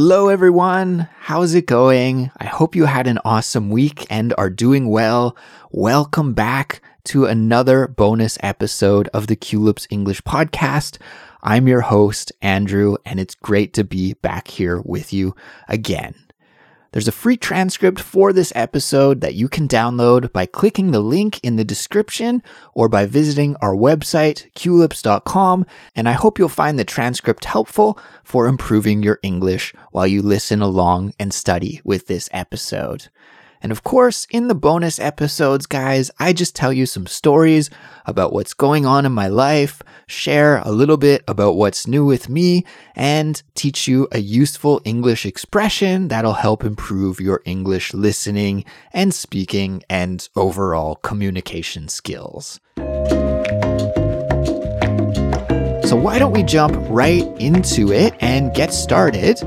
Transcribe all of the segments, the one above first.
Hello, everyone. How's it going? I hope you had an awesome week and are doing well. Welcome back to another bonus episode of the Culips English podcast. I'm your host, Andrew, and it's great to be back here with you again. There's a free transcript for this episode that you can download by clicking the link in the description or by visiting our website, culips.com. And I hope you'll find the transcript helpful for improving your English while you listen along and study with this episode. And of course, in the bonus episodes, guys, I just tell you some stories about what's going on in my life, share a little bit about what's new with me, and teach you a useful English expression that'll help improve your English listening and speaking and overall communication skills. So, why don't we jump right into it and get started?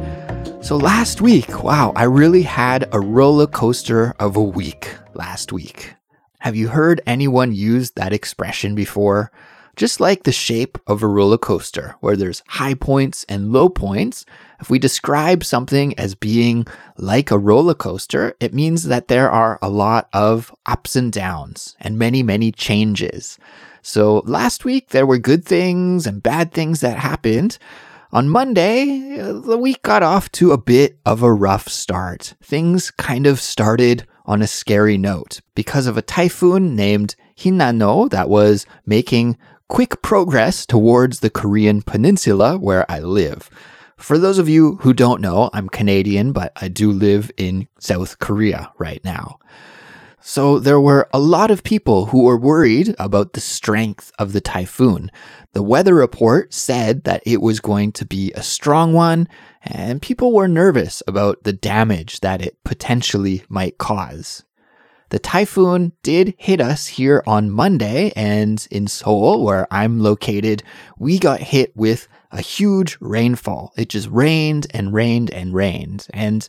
So last week, wow, I really had a roller coaster of a week last week. Have you heard anyone use that expression before? Just like the shape of a roller coaster, where there's high points and low points, if we describe something as being like a roller coaster, it means that there are a lot of ups and downs and many, many changes. So last week, there were good things and bad things that happened. On Monday, the week got off to a bit of a rough start. Things kind of started on a scary note because of a typhoon named Hinnamnor that was making quick progress towards the Korean peninsula where I live. For those of you who don't know, I'm Canadian, but I do live in South Korea right now. So there were a lot of people who were worried about the strength of the typhoon. The weather report said that it was going to be a strong one, and people were nervous about the damage that it potentially might cause. The typhoon did hit us here on Monday, and in Seoul, where I'm located, we got hit with a huge rainfall. It just rained and rained and rained. And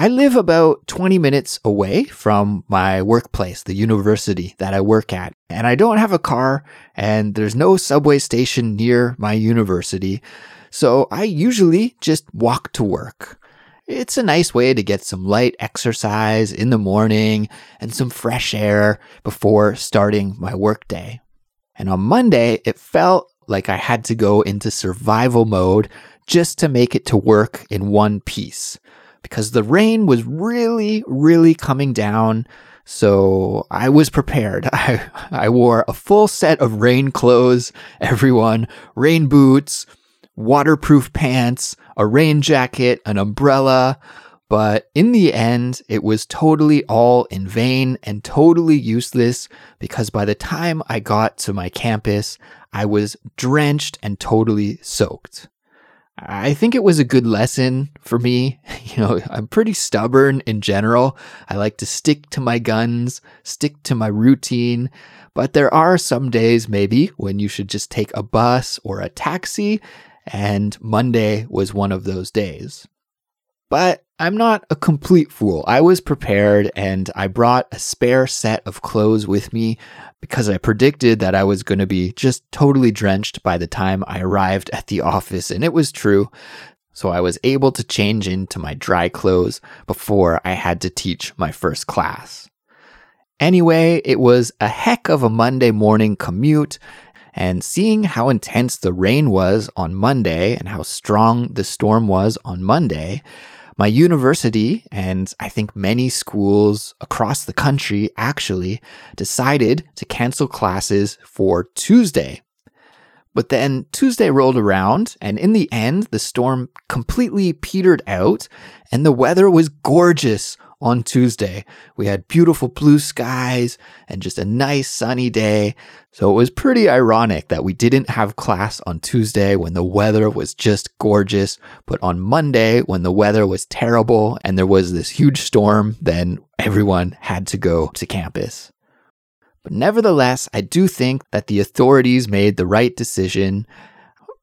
I live about 20 minutes away from my workplace, the university that I work at, and I don't have a car and there's no subway station near my university. So I usually just walk to work. It's a nice way to get some light exercise in the morning and some fresh air before starting my workday. And on Monday, it felt like I had to go into survival mode just to make it to work in one piece because the rain was really, really coming down. So I was prepared. I, I wore a full set of rain clothes, everyone, rain boots, waterproof pants, a rain jacket, an umbrella. But in the end, it was totally all in vain and totally useless because by the time I got to my campus, I was drenched and totally soaked. I think it was a good lesson for me. You know, I'm pretty stubborn in general. I like to stick to my guns, stick to my routine. But there are some days, maybe, when you should just take a bus or a taxi. And Monday was one of those days. But I'm not a complete fool. I was prepared and I brought a spare set of clothes with me because I predicted that I was going to be just totally drenched by the time I arrived at the office, and it was true. So I was able to change into my dry clothes before I had to teach my first class. Anyway, it was a heck of a Monday morning commute, and seeing how intense the rain was on Monday and how strong the storm was on Monday, my university, and I think many schools across the country actually decided to cancel classes for Tuesday. But then Tuesday rolled around, and in the end, the storm completely petered out, and the weather was gorgeous on Tuesday. We had beautiful blue skies and just a nice sunny day. So it was pretty ironic that we didn't have class on Tuesday when the weather was just gorgeous, but on Monday when the weather was terrible and there was this huge storm, then everyone had to go to campus. But nevertheless, I do think that the authorities made the right decision.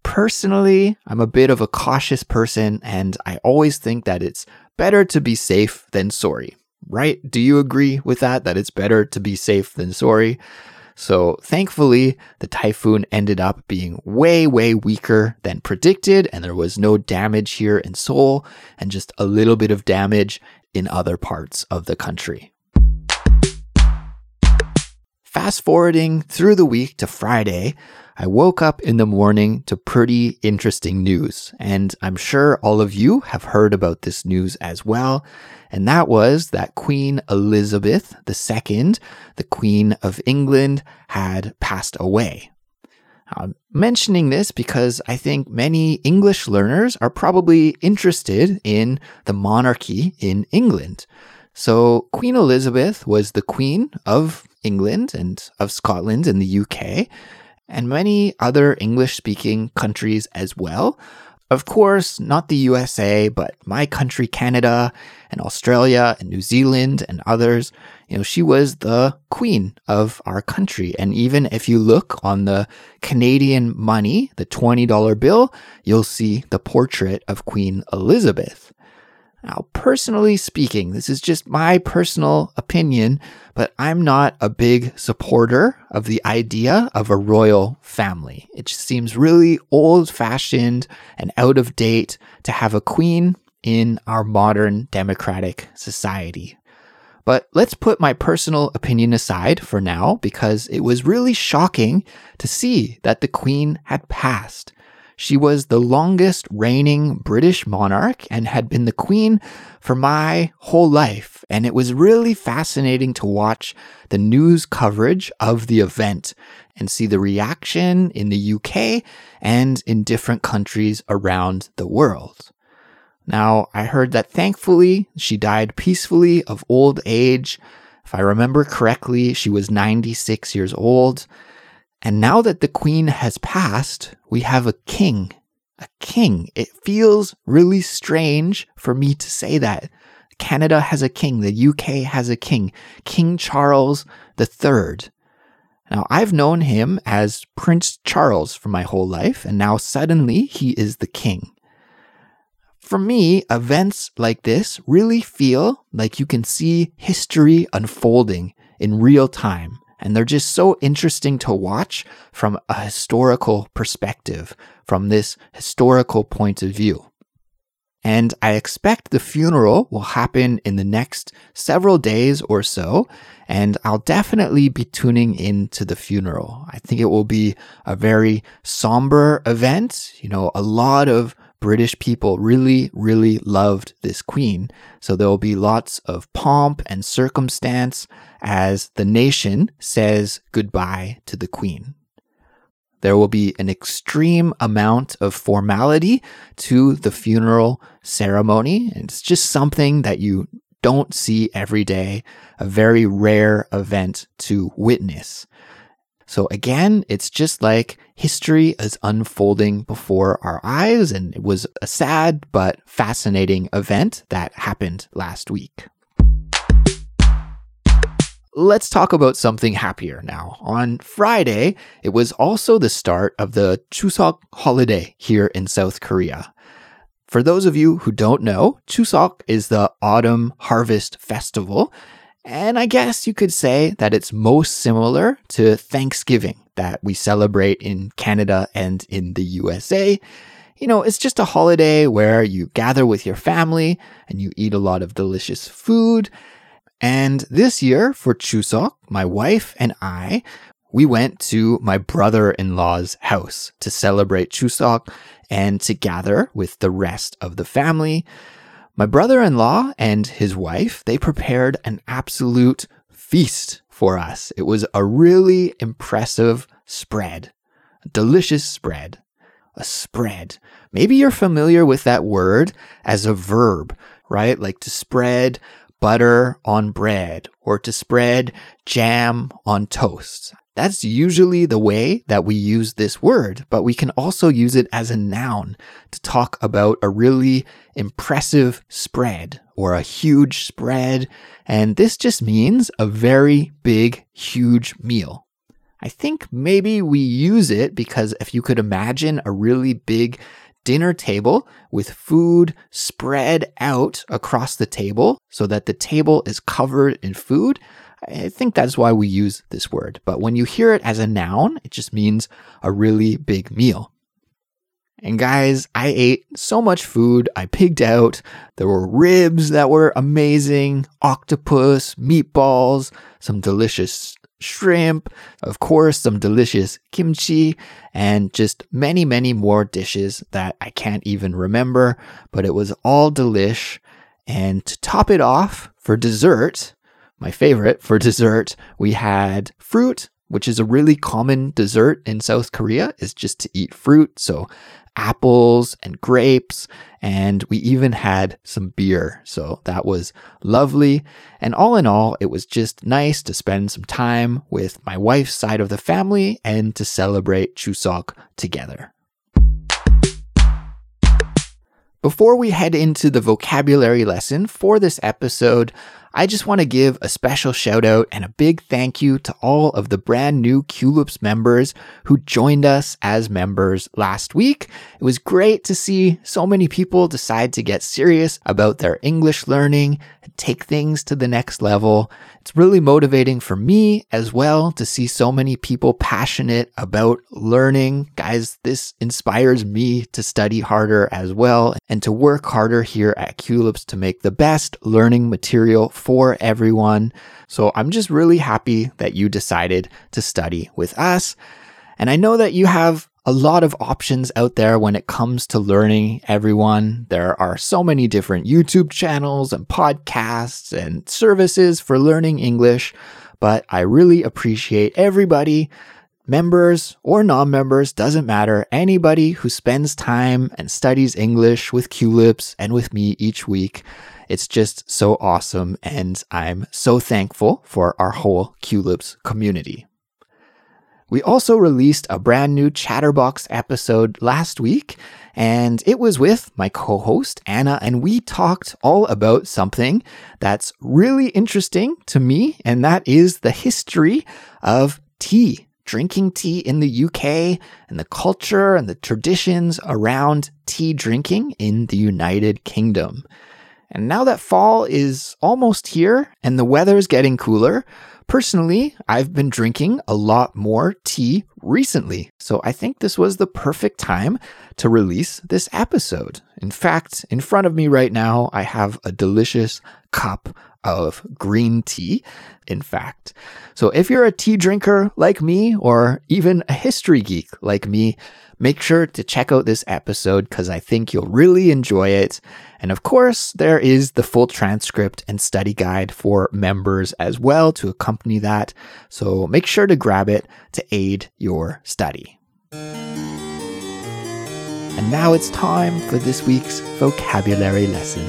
Personally, I'm a bit of a cautious person and I always think that it's better to be safe than sorry, right? Do you agree with that? That it's better to be safe than sorry? So thankfully, the typhoon ended up being way, way weaker than predicted, and there was no damage here in Seoul and just a little bit of damage in other parts of the country. Fast forwarding through the week to Friday, I woke up in the morning to pretty interesting news. And I'm sure all of you have heard about this news as well. And that was that Queen Elizabeth II, the Queen of England, had passed away. I'm mentioning this because I think many English learners are probably interested in the monarchy in England. So, Queen Elizabeth was the Queen of England and of Scotland and the UK, and many other English speaking countries as well. Of course, not the USA, but my country, Canada, and Australia, and New Zealand, and others. You know, she was the queen of our country. And even if you look on the Canadian money, the $20 bill, you'll see the portrait of Queen Elizabeth. Now, personally speaking, this is just my personal opinion, but I'm not a big supporter of the idea of a royal family. It just seems really old fashioned and out of date to have a queen in our modern democratic society. But let's put my personal opinion aside for now because it was really shocking to see that the queen had passed. She was the longest reigning British monarch and had been the queen for my whole life. And it was really fascinating to watch the news coverage of the event and see the reaction in the UK and in different countries around the world. Now, I heard that thankfully she died peacefully of old age. If I remember correctly, she was 96 years old. And now that the queen has passed, we have a king. A king. It feels really strange for me to say that. Canada has a king. The UK has a king. King Charles III. Now, I've known him as Prince Charles for my whole life, and now suddenly he is the king. For me, events like this really feel like you can see history unfolding in real time. And they're just so interesting to watch from a historical perspective, from this historical point of view. And I expect the funeral will happen in the next several days or so. And I'll definitely be tuning into the funeral. I think it will be a very somber event. You know, a lot of British people really, really loved this queen. So there will be lots of pomp and circumstance as the nation says goodbye to the queen. There will be an extreme amount of formality to the funeral ceremony. It's just something that you don't see every day, a very rare event to witness. So again, it's just like history is unfolding before our eyes, and it was a sad but fascinating event that happened last week. Let's talk about something happier now. On Friday, it was also the start of the Chuseok holiday here in South Korea. For those of you who don't know, Chuseok is the autumn harvest festival, and I guess you could say that it's most similar to Thanksgiving that we celebrate in Canada and in the USA. You know, it's just a holiday where you gather with your family and you eat a lot of delicious food and this year for Chuseok, my wife and I, we went to my brother in law's house to celebrate Chuseok and to gather with the rest of the family. My brother in law and his wife, they prepared an absolute feast for us. It was a really impressive spread, a delicious spread. A spread. Maybe you're familiar with that word as a verb, right? Like to spread butter on bread or to spread jam on toast. That's usually the way that we use this word, but we can also use it as a noun to talk about a really impressive spread or a huge spread. And this just means a very big, huge meal. I think maybe we use it because if you could imagine a really big dinner table with food spread out across the table so that the table is covered in food. I think that's why we use this word. But when you hear it as a noun, it just means a really big meal. And guys, I ate so much food, I pigged out. There were ribs that were amazing, octopus, meatballs, some delicious shrimp, of course, some delicious kimchi, and just many, many more dishes that I can't even remember, but it was all delish. And to top it off, for dessert, my favorite for dessert, we had fruit, which is a really common dessert in South Korea, is just to eat fruit. So apples and grapes, and we even had some beer. So that was lovely. And all in all, it was just nice to spend some time with my wife's side of the family and to celebrate Chuseok together. Before we head into the vocabulary lesson for this episode, I just want to give a special shout out and a big thank you to all of the brand new Culips members who joined us as members last week. It was great to see so many people decide to get serious about their English learning and take things to the next level. It's really motivating for me as well to see so many people passionate about learning. Guys, this inspires me to study harder as well and to work harder here at Culips to make the best learning material for everyone. So I'm just really happy that you decided to study with us. And I know that you have a lot of options out there when it comes to learning everyone. There are so many different YouTube channels and podcasts and services for learning English, but I really appreciate everybody, members or non members, doesn't matter. Anybody who spends time and studies English with Culips and with me each week. It's just so awesome, and I'm so thankful for our whole Culips community. We also released a brand new Chatterbox episode last week, and it was with my co host, Anna, and we talked all about something that's really interesting to me, and that is the history of tea. Drinking tea in the UK and the culture and the traditions around tea drinking in the United Kingdom. And now that fall is almost here and the weather is getting cooler, Personally, I've been drinking a lot more tea recently, so I think this was the perfect time to release this episode. In fact, in front of me right now, I have a delicious cup of green tea, in fact. So if you're a tea drinker like me, or even a history geek like me, make sure to check out this episode because I think you'll really enjoy it. And of course, there is the full transcript and study guide for members as well to accompany that. So make sure to grab it to aid your study. And now it's time for this week's vocabulary lesson.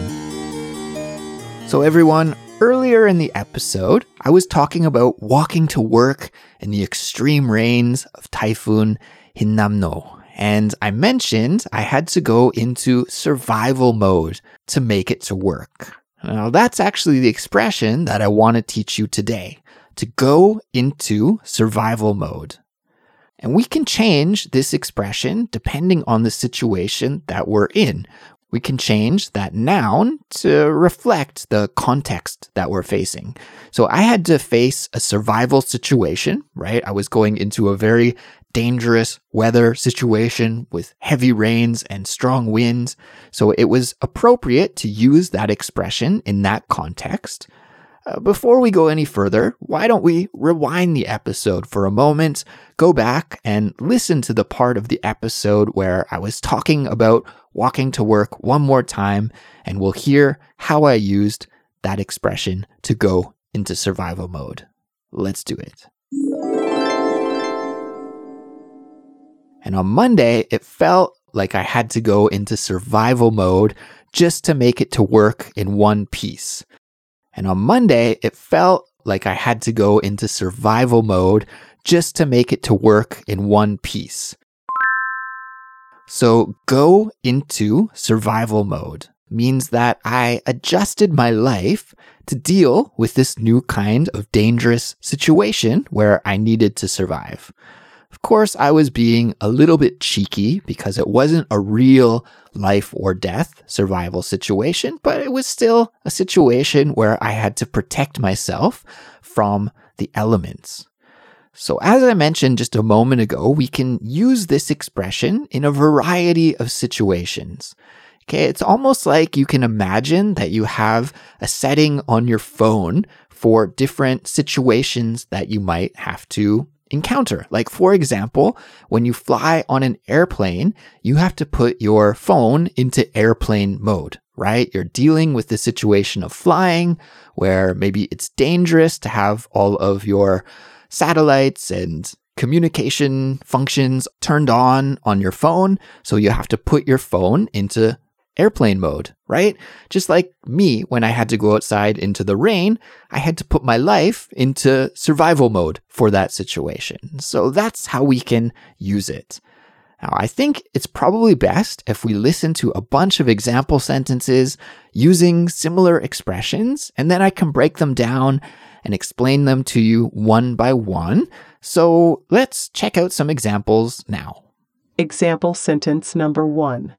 So, everyone, earlier in the episode, I was talking about walking to work in the extreme rains of Typhoon Hinnamnor and I mentioned I had to go into survival mode to make it to work. Now, that's actually the expression that I want to teach you today to go into survival mode. And we can change this expression depending on the situation that we're in. We can change that noun to reflect the context that we're facing. So I had to face a survival situation, right? I was going into a very dangerous weather situation with heavy rains and strong winds. So it was appropriate to use that expression in that context. Uh, before we go any further, why don't we rewind the episode for a moment, go back and listen to the part of the episode where I was talking about walking to work one more time, and we'll hear how I used that expression to go into survival mode. Let's do it. And on Monday, it felt like I had to go into survival mode just to make it to work in one piece. And on Monday, it felt like I had to go into survival mode just to make it to work in one piece. So, go into survival mode means that I adjusted my life to deal with this new kind of dangerous situation where I needed to survive. Of course, I was being a little bit cheeky because it wasn't a real life or death survival situation, but it was still a situation where I had to protect myself from the elements. So, as I mentioned just a moment ago, we can use this expression in a variety of situations. Okay, it's almost like you can imagine that you have a setting on your phone for different situations that you might have to encounter. Like, for example, when you fly on an airplane, you have to put your phone into airplane mode, right? You're dealing with the situation of flying where maybe it's dangerous to have all of your satellites and communication functions turned on on your phone. So you have to put your phone into airplane mode, right? Just like me, when I had to go outside into the rain, I had to put my life into survival mode for that situation. So that's how we can use it. Now, I think it's probably best if we listen to a bunch of example sentences using similar expressions, and then I can break them down and explain them to you one by one. So let's check out some examples now. Example sentence number one.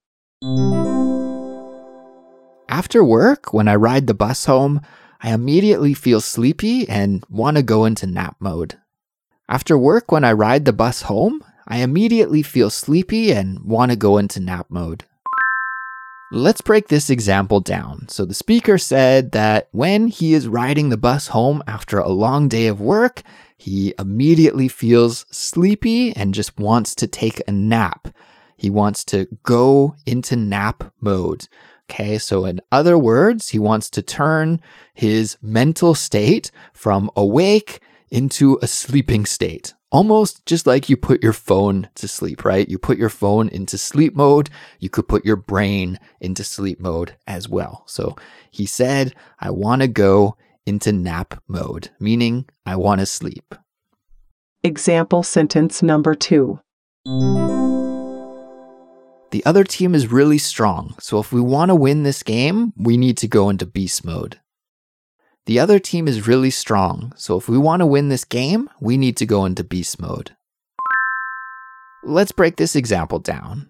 After work, when I ride the bus home, I immediately feel sleepy and want to go into nap mode. After work, when I ride the bus home, I immediately feel sleepy and want to go into nap mode. Let's break this example down. So the speaker said that when he is riding the bus home after a long day of work, he immediately feels sleepy and just wants to take a nap. He wants to go into nap mode. Okay, so in other words, he wants to turn his mental state from awake into a sleeping state almost just like you put your phone to sleep, right? You put your phone into sleep mode. You could put your brain into sleep mode as well. So he said, I want to go into nap mode, meaning I want to sleep. Example sentence number two. The other team is really strong, so if we want to win this game, we need to go into beast mode. The other team is really strong, so if we want to win this game, we need to go into beast mode. Let's break this example down.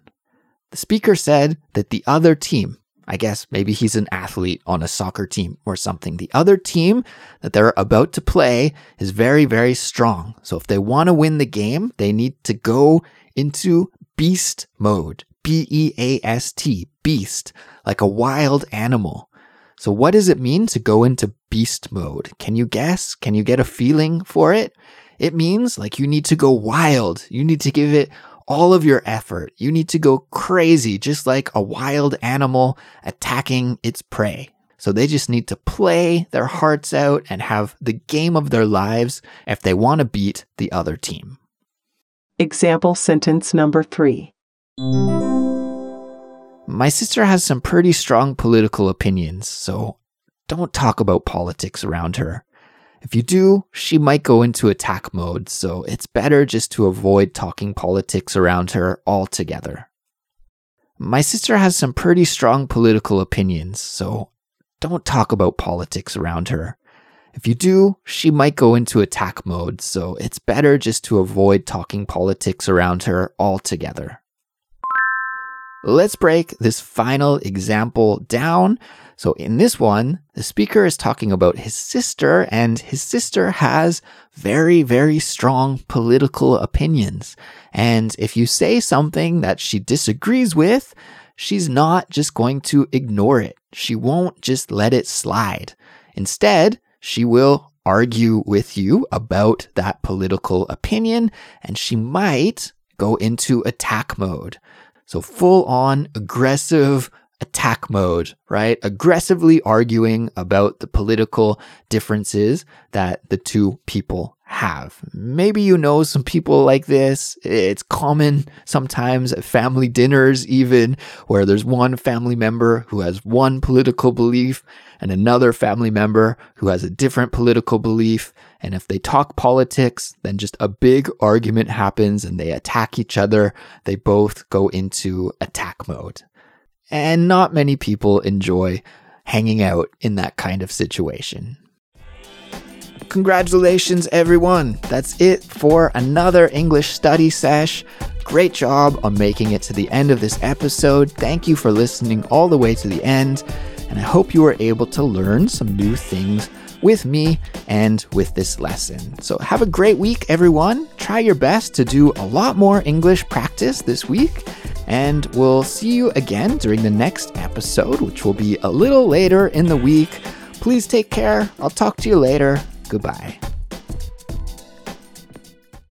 The speaker said that the other team, I guess maybe he's an athlete on a soccer team or something, the other team that they're about to play is very, very strong. So if they want to win the game, they need to go into beast mode. B E A S T, beast, like a wild animal. So, what does it mean to go into beast mode? Can you guess? Can you get a feeling for it? It means like you need to go wild. You need to give it all of your effort. You need to go crazy, just like a wild animal attacking its prey. So they just need to play their hearts out and have the game of their lives if they want to beat the other team. Example sentence number three. My sister has some pretty strong political opinions, so don't talk about politics around her. If you do, she might go into attack mode, so it's better just to avoid talking politics around her altogether. My sister has some pretty strong political opinions, so don't talk about politics around her. If you do, she might go into attack mode, so it's better just to avoid talking politics around her altogether. Let's break this final example down. So, in this one, the speaker is talking about his sister, and his sister has very, very strong political opinions. And if you say something that she disagrees with, she's not just going to ignore it. She won't just let it slide. Instead, she will argue with you about that political opinion, and she might go into attack mode. So full on aggressive attack mode, right? Aggressively arguing about the political differences that the two people have. Maybe you know some people like this. It's common sometimes at family dinners, even where there's one family member who has one political belief and another family member who has a different political belief. And if they talk politics, then just a big argument happens and they attack each other. They both go into attack mode. And not many people enjoy hanging out in that kind of situation. congratulations, everyone. That's it for another English study sesh. Great job on making it to the end of this episode. Thank you for listening all the way to the end. And I hope you were able to learn some new things with me and with this lesson. So, have a great week, everyone. Try your best to do a lot more English practice this week. And we'll see you again during the next episode, which will be a little later in the week. Please take care. I'll talk to you later. Goodbye.